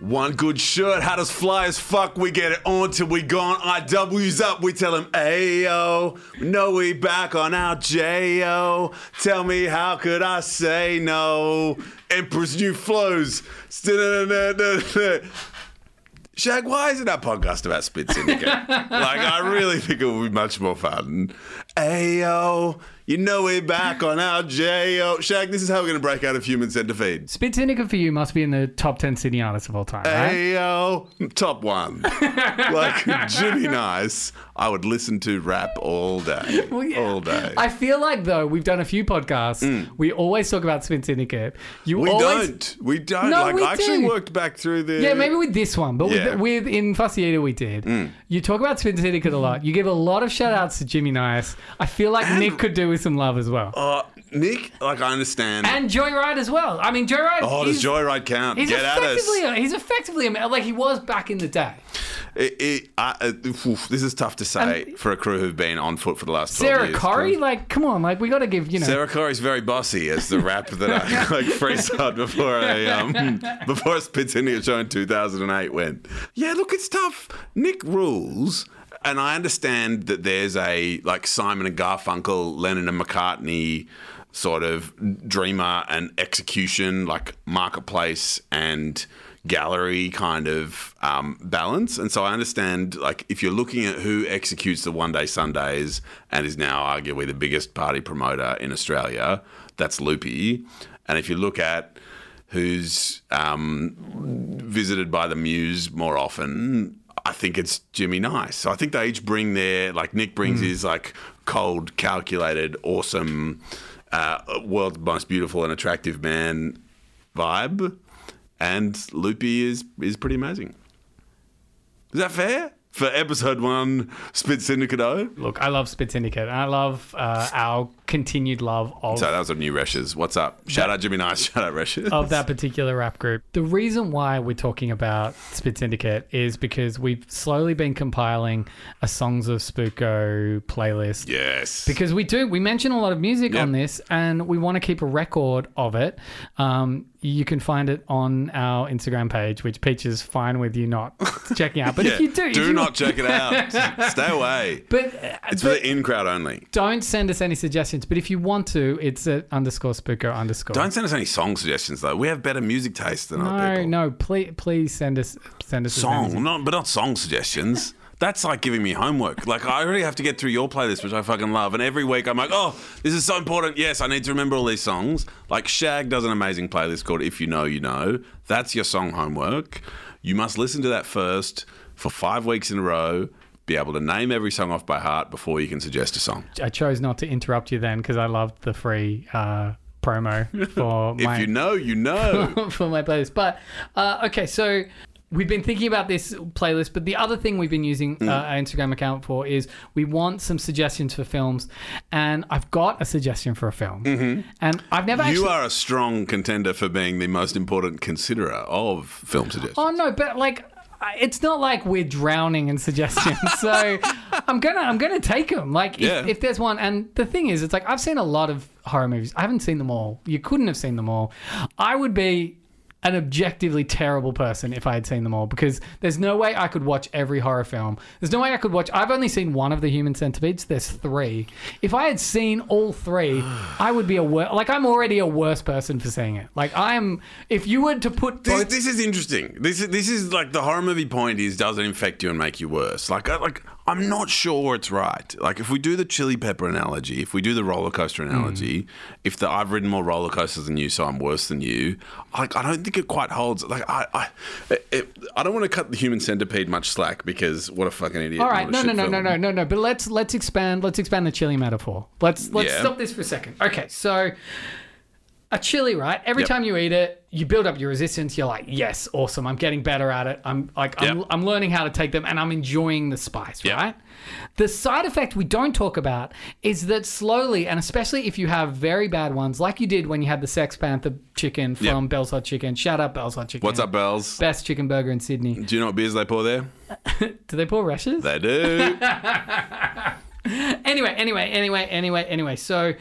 One good shirt, how does fly as fuck? We get it on till we gone. IW's up, we tell him, Ayo. No, we back on our J.O. Tell me, how could I say no? Emperor's New Flows. Shag, why isn't our podcast about Spit Syndicate? like, I really think it would be much more fun. Ayo, you know we're back on our J.O. Shag, this is how we're going to break out of Human Centipede. Spit Syndicate for you must be in the top 10 Sydney artists of all time, right? Ayo, top one. like Jimmy Nice, I would listen to rap all day, Well, yeah. all day. I feel like, though, we've done a few podcasts. We always talk about Spit Syndicate. You Mm. we always, don't. We don't. No, like we I actually do. worked back through the. Yeah, maybe with this one, but Yeah. Mm. with, with in Fussy Eater we did. You talk about Spit Syndicate a lot. You give a lot of shout outs to Jimmy Nice. I feel like Nick could do with some love as well. Uh, Nick, like I understand. And Joyride as well. I mean, Joyride. oh, does Joyride count? He's Get at us. effectively, he's effectively, a- like he was back in the day. It, it, I, uh, oof, this is tough to say for a crew who've been on foot for the last 12 Sarah years. Corey, like, come on, like we got to give you know. Sarah Corey's very bossy as the rap that I like freestyled before I um, before a Spit Syndicate show in 2008 went. Yeah, look, it's tough. Nick rules, and I understand that there's a like Simon and Garfunkel, Lennon and McCartney sort of dreamer and execution, like marketplace and gallery kind of um, balance. And so I understand, like, if you're looking at who executes the One Day Sundays and is now arguably the biggest party promoter in Australia, that's Lupi. And if you look at who's um, visited by the Muse more often, I think it's Jimmy Nice. So I think they each bring their, like, Nick brings his, like, cold, calculated, awesome, uh, world's most beautiful and attractive man vibe and Lupi is is pretty amazing. Is that fair for episode one, Spit Syndicate O? Look, I love Spit Syndicate. And I love uh, our continued love of So that was a new Resch's. What's up? Shout out Jimmy Nice. Shout out Resch's. of that particular rap group. The reason why we're talking about Spit Syndicate is because we've slowly been compiling a Songs of Spooko playlist. Yes. Because we do, we mention a lot of music Yep. on this, and we want to keep a record of it. Um, you can find it on our Instagram page, which Peach is fine with you not checking out. But yeah, if you do, do you- not check it out. Stay away. But, uh, It's for the in crowd only. don't send us any suggestions. But if you want to, it's at underscore spooko underscore. Don't send us any song suggestions though. We have better music taste than other no, people. no, no, please, please send us send us Song, not, but not song suggestions. That's like giving me homework. Like I already have to get through your playlist, which I fucking love, and every week I'm like, oh, this is so important. Yes, I need to remember all these songs. Like Shag does an amazing playlist called "If You Know, You Know." That's your song homework. You must listen to that first for five weeks in a row. Be able to name every song off by heart before you can suggest a song. I chose not to interrupt you then because I loved the free uh, promo for If my you know, you know. for my playlist. But uh, okay, so we've been thinking about this playlist, but the other thing we've been using Mm. uh, our Instagram account for is we want some suggestions for films, and I've got a suggestion for a film, and I've never Mm-hmm. you actually. are a strong contender for being the most important considerer of film suggestions. Oh no, but like. It's not like we're drowning in suggestions, so I'm gonna I'm gonna take them. Like if, Yeah. if there's one, and the thing is, it's like I've seen a lot of horror movies. I haven't seen them all. You couldn't have seen them all. I would be an objectively terrible person if I had seen them all because there's no way I could watch every horror film. There's no way I could watch. I've only seen one of the Human Centipedes. There's three. If I had seen all three, I would be a wor- like I'm already a worse person for seeing it. Like I'm. If you were to put This, both, this is interesting. This is this is like the horror movie point is does it infect you and make you worse? Like I, like I'm not sure it's right. Like if we do the chili pepper analogy, if we do the roller coaster mm. analogy, if the I've ridden more roller coasters than you, so I'm worse than you. Like I don't think it quite holds. Like I, I, it, I don't want to cut the human centipede much slack because what a fucking idiot. All right, no, no, no, film. no, no, no, no. But let's let's expand. Let's expand the chili metaphor. Let's let's Yeah. stop this for a second. Okay, so a chili, right? Every Yep. time you eat it, you build up your resistance. You're like, yes, awesome. I'm getting better at it. I'm like, I'm. I'm learning how to take them, and I'm enjoying the spice, Yep. right? The side effect we don't talk about is that slowly, and especially if you have very bad ones, like you did when you had the Sex Panther chicken from Yep. Bell's Hot Chicken. Shout out Bell's Hot Chicken. What's up, Bells? Best chicken burger in Sydney. Do you know what beers they pour there? Do they pour rushes? They do. Anyway, anyway, anyway, anyway, anyway. So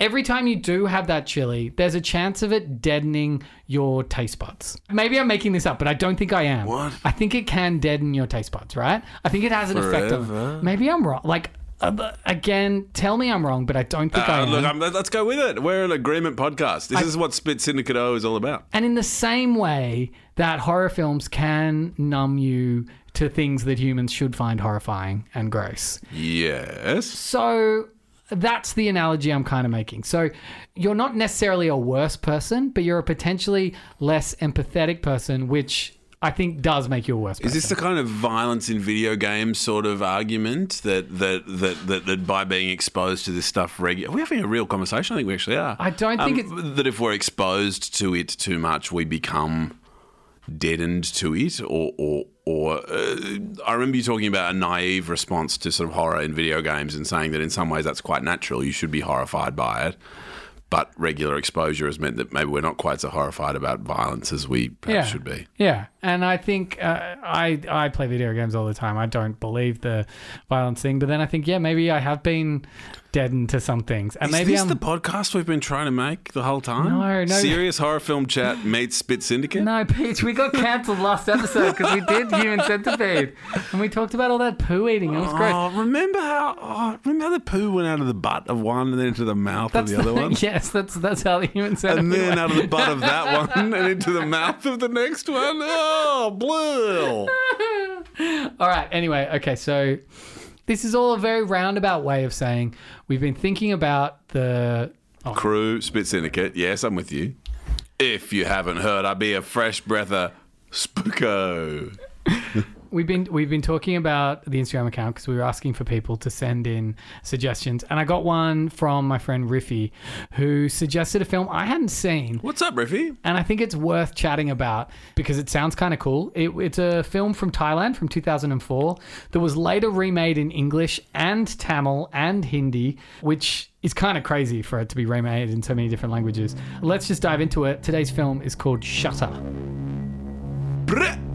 every time you do have that chili, there's a chance of it deadening your taste buds. Maybe I'm making this up, but I don't think I am. What? I think it can deaden your taste buds, right? I think it has an effect on Forever? Maybe I'm wrong. Like uh, again, tell me I'm wrong, but I don't think I Uh, am. look, I'm, let's go with it. We're an agreement podcast. This is what Spit Syndicate O is all about. and in the same way that horror films can numb you to things that humans should find horrifying and gross. Yes. So that's the analogy I'm kind of making. So you're not necessarily a worse person, but you're a potentially less empathetic person, which I think does make you a worse person. Is this the kind of violence in video games sort of argument that that that that, that by being exposed to this stuff regularly, are we having a real conversation? I think we actually are. I don't think Um, that if we're exposed to it too much, we become deadened to it, or or or uh, I remember you talking about a naive response to sort of horror in video games and saying that in some ways that's quite natural. You should be horrified by it. But regular exposure has meant that maybe we're not quite so horrified about violence as we perhaps should be. Yeah, and I think uh, I I play video games all the time. I don't believe the violence thing, but then I think yeah, maybe I have been deadened to some things, and Is maybe this I'm the podcast we've been trying to make the whole time? No, no. Serious horror film chat meets Spit Syndicate. no, Peach. We got cancelled last episode because we did Human Centipede, and we talked about all that poo eating. It was great. Oh, remember how? Oh, remember how the poo went out of the butt of one and then into the mouth of the other one, yes, that's that's how the Human Centipede. and then went. out of the butt of that one and into the mouth of the next one. Oh, blue! All right. Anyway, okay. So this is all a very roundabout way of saying we've been thinking about the. Oh, Crew Spit Syndicate. Yes, I'm with you. If you haven't heard, I be a fresh breath of spooko. we've been we've been talking about the Instagram account because we were asking for people to send in suggestions, and I got one from my friend Riffi, who suggested a film I hadn't seen. What's up, Riffi? And I think it's worth chatting about because it sounds kind of cool. It, it's a film from Thailand from 2004 that was later remade in English and Tamil and Hindi, which is kind of crazy for it to be remade in so many different languages. Let's just dive into it. Today's film is called Shutter. Brr.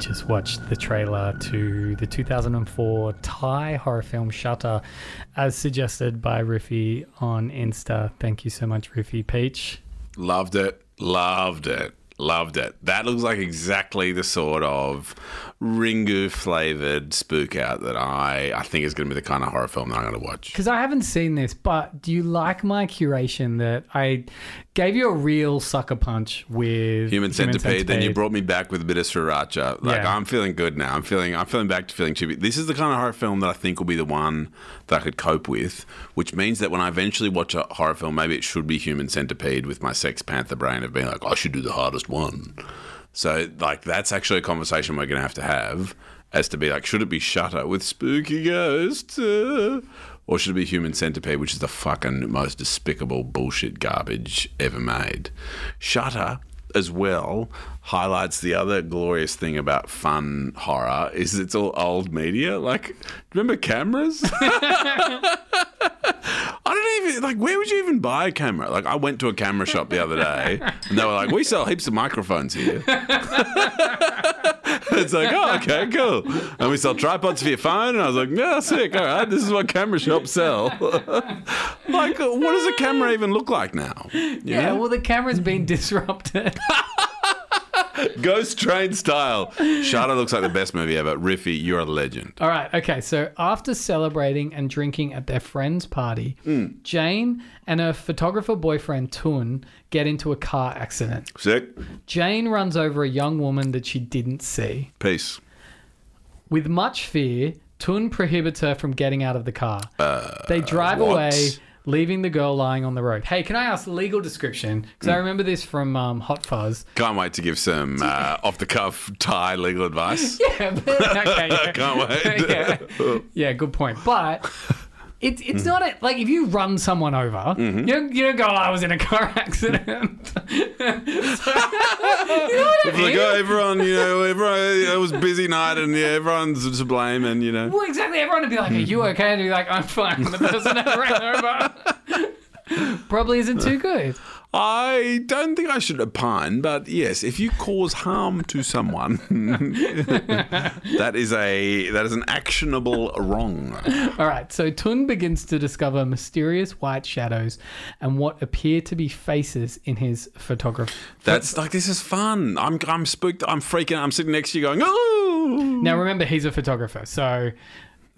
Just watched the trailer to the 2004 Thai horror film Shutter, as suggested by Riffi on Insta. Thank you so much, Riffi Peach. Loved it. Loved it. Loved it. That looks like exactly the sort of Ringu flavored spook out that I I think is going to be the kind of horror film that I'm going to watch. Because I haven't seen this, but do you like my curation that I gave you a real sucker punch with Human centipede, then you brought me back with a bit of sriracha. Like Yeah. I'm feeling good now. I'm feeling I'm feeling back to feeling chippy. This is the kind of horror film that I think will be the one that I could cope with, which means that when I eventually watch a horror film, maybe it should be Human Centipede with my Sex Panther brain of being like, I should do the hardest one. So like that's actually a conversation we're gonna have to have as to be like, should it be Shutter with spooky ghosts? Uh, or should it be Human Centipede, which is the fucking most despicable bullshit garbage ever made? Shutter, as well, highlights the other glorious thing about fun horror is it's all old media. Like, remember cameras? I don't even like. Where would you even buy a camera? Like, I went to a camera shop the other day, and they were like, "We sell heaps of microphones here." it's like, oh, okay, cool. And we sell tripods for your phone, and I was like, "Yeah, sick. All right, this is what camera shops sell." like, what does a camera even look like now? You Yeah, know? well, the camera's been disrupted. Ghost Train style. Shutter looks like the best movie ever. Riffi, you're a legend. All right. Okay. So after celebrating and drinking at their friend's party, Jane and her photographer boyfriend Tun get into a car accident. Sick. Jane runs over a young woman that she didn't see. Peace. With much fear, Tun prohibits her from getting out of the car. they drive Uh, what? away, leaving the girl lying on the road. Hey, can I ask the legal description? Because. I remember this from um, Hot Fuzz. Can't wait to give some uh, off the cuff Thai legal advice. Yeah, but- okay, yeah. Can't wait. yeah. yeah, good point. But it's it's not a, like if you run someone over, Mm-hmm. you don't you don't go. "Oh, I was in a car accident. So- you know what I It's like, mean? oh, everyone, you know, everyone, it was a busy night and yeah, everyone's to blame and, you know. Well, exactly. Everyone would be like, "Are you okay?" And be like, "I'm fine." The person that ran over probably isn't too good. I don't think I should opine, but yes, if you cause harm to someone, that is a that is an actionable wrong. All right. So Tun begins to discover mysterious white shadows and what appear to be faces in his photography. That's like this is fun. I'm I'm spooked. I'm freaking. I'm sitting next to you, going, oh. Now remember, he's a photographer, so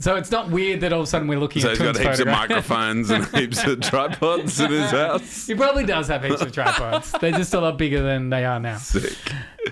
so it's not weird that all of a sudden we're looking So at he's got heaps of microphones and heaps of tripods in his house. He probably does have heaps of tripods. They're just a lot bigger than they are now. Sick.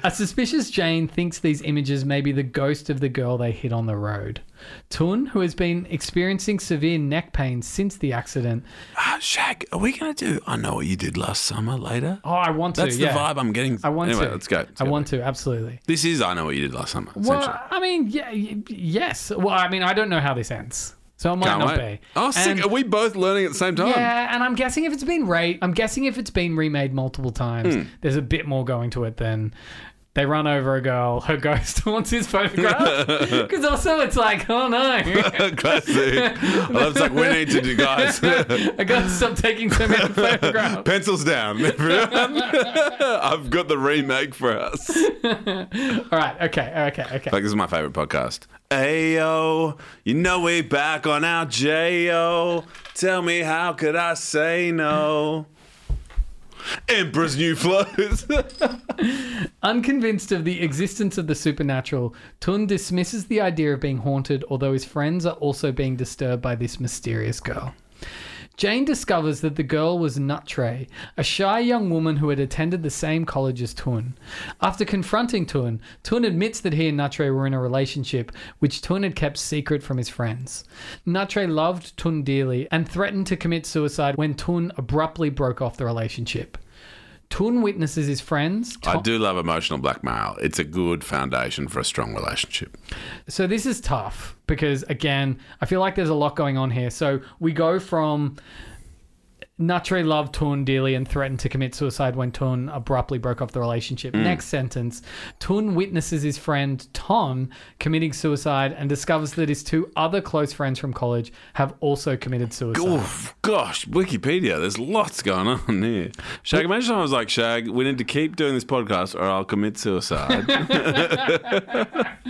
A suspicious Jane thinks these images may be the ghost of the girl they hit on the road. Tun, who has been experiencing severe neck pain since the accident. Ah, Shag, are we going to do I Know What You Did Last Summer later? Oh, I want to. That's the vibe I'm getting. I want anyway, to. let's go. Let's I go. want to, absolutely. This is I Know What You Did Last Summer. Well, I mean, yeah, y- yes. Well, I mean, I don't know how this ends, so it might Can't not wait. be. Oh, sick. And- Are we both learning at the same time? Yeah, and I'm guessing if it's been ra- I'm guessing if it's been remade multiple times, Hmm. there's a bit more going to it than they run over a girl, her ghost wants his photograph. Because also it's like, oh no, Classic. I love it's like we need to do guys. I gotta stop taking so many photographs. Pencils down, everyone. I've got the remake for us. All right, okay, okay, okay. Like this is my favorite podcast. Ayo, you know we back on our J-O. Tell me how could I say no? Emperor's New Flows. Unconvinced of the existence of the supernatural, Tun dismisses the idea of being haunted, although his friends are also being disturbed by this mysterious girl. Jane discovers that the girl was Natre, a shy young woman who had attended the same college as Tun. After confronting Tun, Tun admits that he and Natre were in a relationship, which Tun had kept secret from his friends. Natre loved Tun dearly and threatened to commit suicide when Tun abruptly broke off the relationship. Tun witnesses his friends. I do love emotional blackmail. It's a good foundation for a strong relationship. So this is tough because again, I feel like there's a lot going on here. So we go from Natre loved Tun dearly and threatened to commit suicide when Tun abruptly broke off the relationship. Mm. Next sentence, Tun witnesses his friend Tom committing suicide and discovers that his two other close friends from college have also committed suicide. Oof, gosh, Wikipedia, there's lots going on here. Shag, imagine I was like, Shag, we need to keep doing this podcast or I'll commit suicide.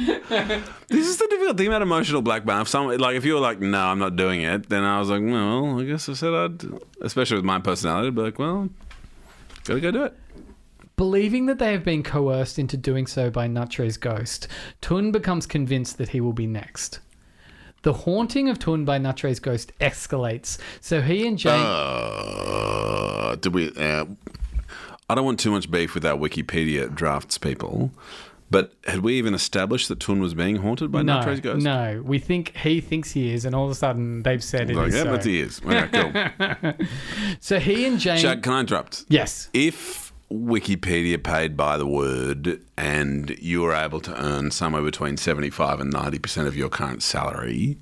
this is the difficult thing about emotional blackmail. If someone, like, if you were like, no, I'm not doing it, then I was like, well, I guess I said I'd, especially with my personality, I'd be like, well, gotta go do it. Believing that they have been coerced into doing so by Natre's ghost, Tun becomes convinced that he will be next. The haunting of Tun by Natre's ghost escalates, so he and Jane. Uh, did we? Uh, I don't want too much beef with our Wikipedia drafts people, but had we even established that Tun was being haunted by no, Natre's ghost? no, we think he thinks he is, and all of a sudden they've said it is. Like, yeah, so. but he is. Okay, cool. So he and Jane. Can I interrupt? yes. If Wikipedia paid by the word and you were able to earn somewhere between 75 and 90% of your current salary,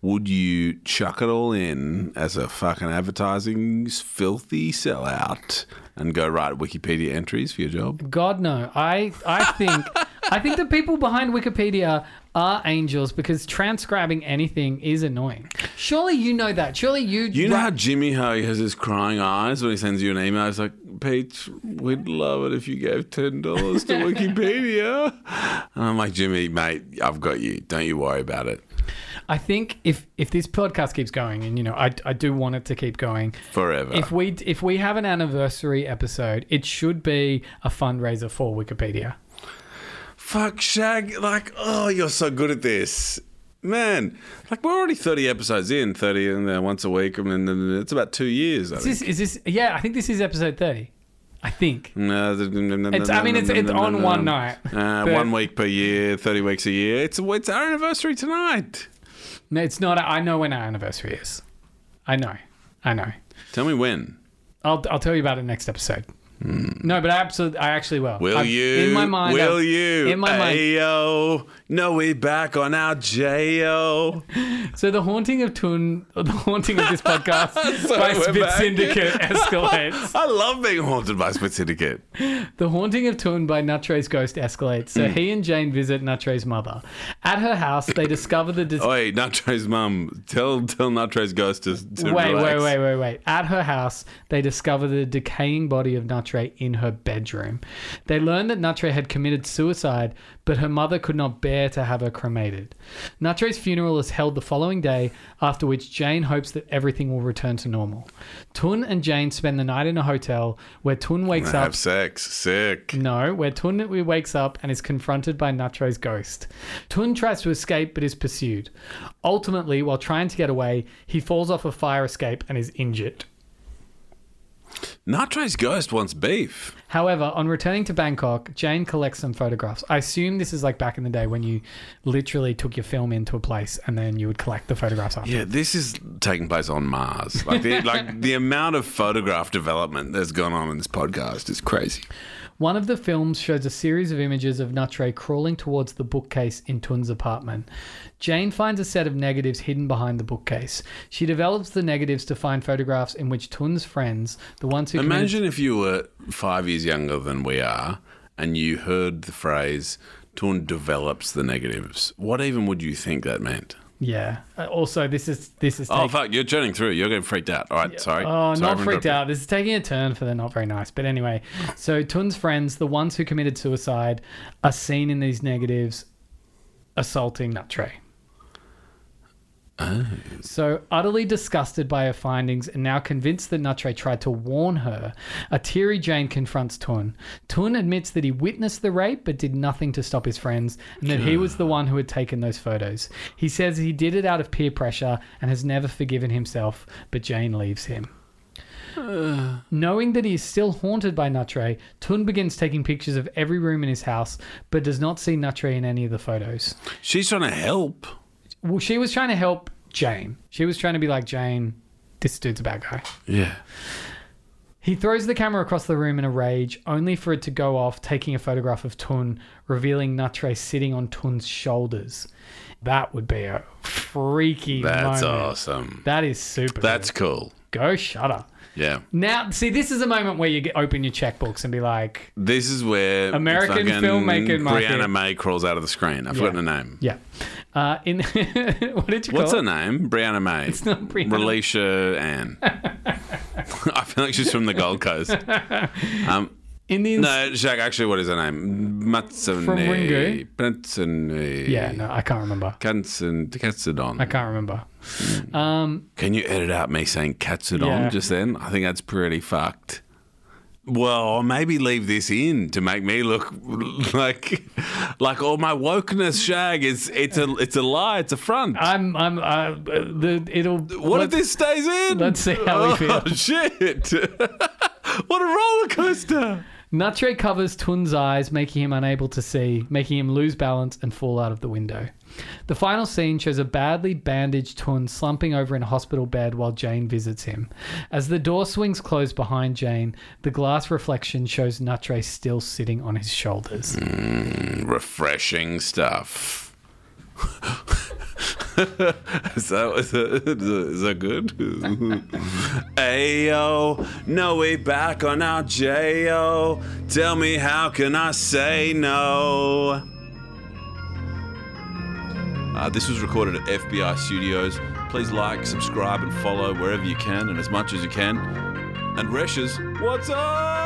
would you chuck it all in as a fucking advertising filthy sellout and go write Wikipedia entries for your job? God no. I I think I think the people behind Wikipedia are angels because transcribing anything is annoying. Surely you know that. Surely you. You know how Jimmy how he has his crying eyes when he sends you an email? It's like, Peach, we'd love it if you gave ten dollars to Wikipedia. And I'm like, Jimmy, mate, I've got you. Don't you worry about it. I think if if this podcast keeps going, and you know, I, I do want it to keep going. Forever. If we if we have an anniversary episode, it should be a fundraiser for Wikipedia. Fuck, Shag. Like, oh, you're so good at this. Man, like we're already 30 episodes in, 30 and then once a week, and then it's about two years. I Is think. this, is this? Yeah, I think this is episode thirty. I think. No, It's- I mean, it's- it's on one night. Uh, one week per year, 30 weeks a year. It's, it's our anniversary tonight. No, it's not. I know when our anniversary is. I know. I know. Tell me when. I'll I'll tell you about it next episode. No, but I absolutely, I actually will. Will I've- you? In my mind. Will I've- you? In my mind. Ayo. No, we back on our J-O. So the haunting of Tun, the haunting of this podcast So by Spit back. Syndicate escalates. I love being haunted by Spit Syndicate. The haunting of Tun by Natre's ghost escalates. So Hmm. he and Jane visit Natre's mother. At her house, they discover the. Dis- wait, Natre's mum. Tell tell Natre's ghost to, to Wait, relax. wait, wait, wait, wait. At her house, they discover the decaying body of Natre in her bedroom. They learn that Natre had committed suicide, but her mother could not bear to have her cremated. Natre's funeral is held the following day, after which Jane hopes that everything will return to normal. Tun and Jane spend the night in a hotel where Tun wakes up. Have sex. Sick. No, where Tun wakes up and is confronted by Natre's ghost. Tun tries to escape but is pursued. Ultimately, while trying to get away, he falls off a fire escape and is injured. Natre's ghost wants beef. However, on returning to Bangkok, Jane collects some photographs. I assume this is like back in the day when you literally took your film into a place and then you would collect the photographs after. Yeah, this is taking place on Mars. Like the, like the amount of photograph development that's gone on in this podcast is crazy. One of the films shows a series of images of Natre crawling towards the bookcase in Tun's apartment. Jane finds a set of negatives hidden behind the bookcase. She develops the negatives to find photographs in which Tun's friends, the ones who committed- Imagine if you were five years younger than we are and you heard the phrase Tun develops the negatives. What even would you think that meant? yeah. Uh, also, this is this is Oh, fuck, you're turning through. You're getting freaked out. All right, sorry. Oh, Sorry not freaked out. This is taking a turn for the not very nice. But anyway, so Tun's friends, the ones who committed suicide, are seen in these negatives assaulting Natre. Oh. So, utterly disgusted by her findings and now convinced that Natre tried to warn her, a teary Jane confronts Tun. Tun admits that he witnessed the rape but did nothing to stop his friends and that he was the one who had taken those photos. He says he did it out of peer pressure and has never forgiven himself, but Jane leaves him. Knowing that he is still haunted by Natre, Tun begins taking pictures of every room in his house, but does not see Natre in any of the photos. She's trying to help. Well, she was trying to help Jane. She was trying to be like, Jane, this dude's a bad guy. Yeah. He throws the camera across the room in a rage, only for it to go off, taking a photograph of Tun, revealing Natre sitting on Tun's shoulders. That would be a freaky That's moment. awesome. That is super. That's good. cool. go shutter. Yeah. Now, see, this is a moment where you get, open your checkbooks and be like, This is where American filmmaker. Brianna May crawls out of the screen. I've forgotten her name. yeah. Uh, in what did you call What's it? her name? Brianna May. It's not Brianna. Relisha Ann. I feel like she's from the Gold Coast. Um, In the no, Shag, actually, what is her name? Matsune. From Ringu? Matsune. yeah, no, I can't remember. Katsun, Katsudon. I can't remember. Um, Can you edit out me saying Katsudon Yeah. just then? I think that's pretty fucked. Well, or maybe leave this in to make me look like like all my wokeness shag is it's a it's a lie, it's a front. I'm, I'm, uh, the it'll. what if this stays in? let's see how we oh, feel. shit. what a roller coaster. Natre covers Tun's eyes, making him unable to see, making him lose balance and fall out of the window. The final scene shows a badly bandaged Tun slumping over in a hospital bed while Jane visits him. As the door swings closed behind Jane, the glass reflection shows Natre still sitting on his shoulders. Mm, refreshing stuff. is, that, is, that, is that good? Ayo, no way back on our J-O. Tell me how can I say no? Uh, this was recorded at FBI Studios. Please like, subscribe, and follow wherever you can and as much as you can. And Resch's, what's up?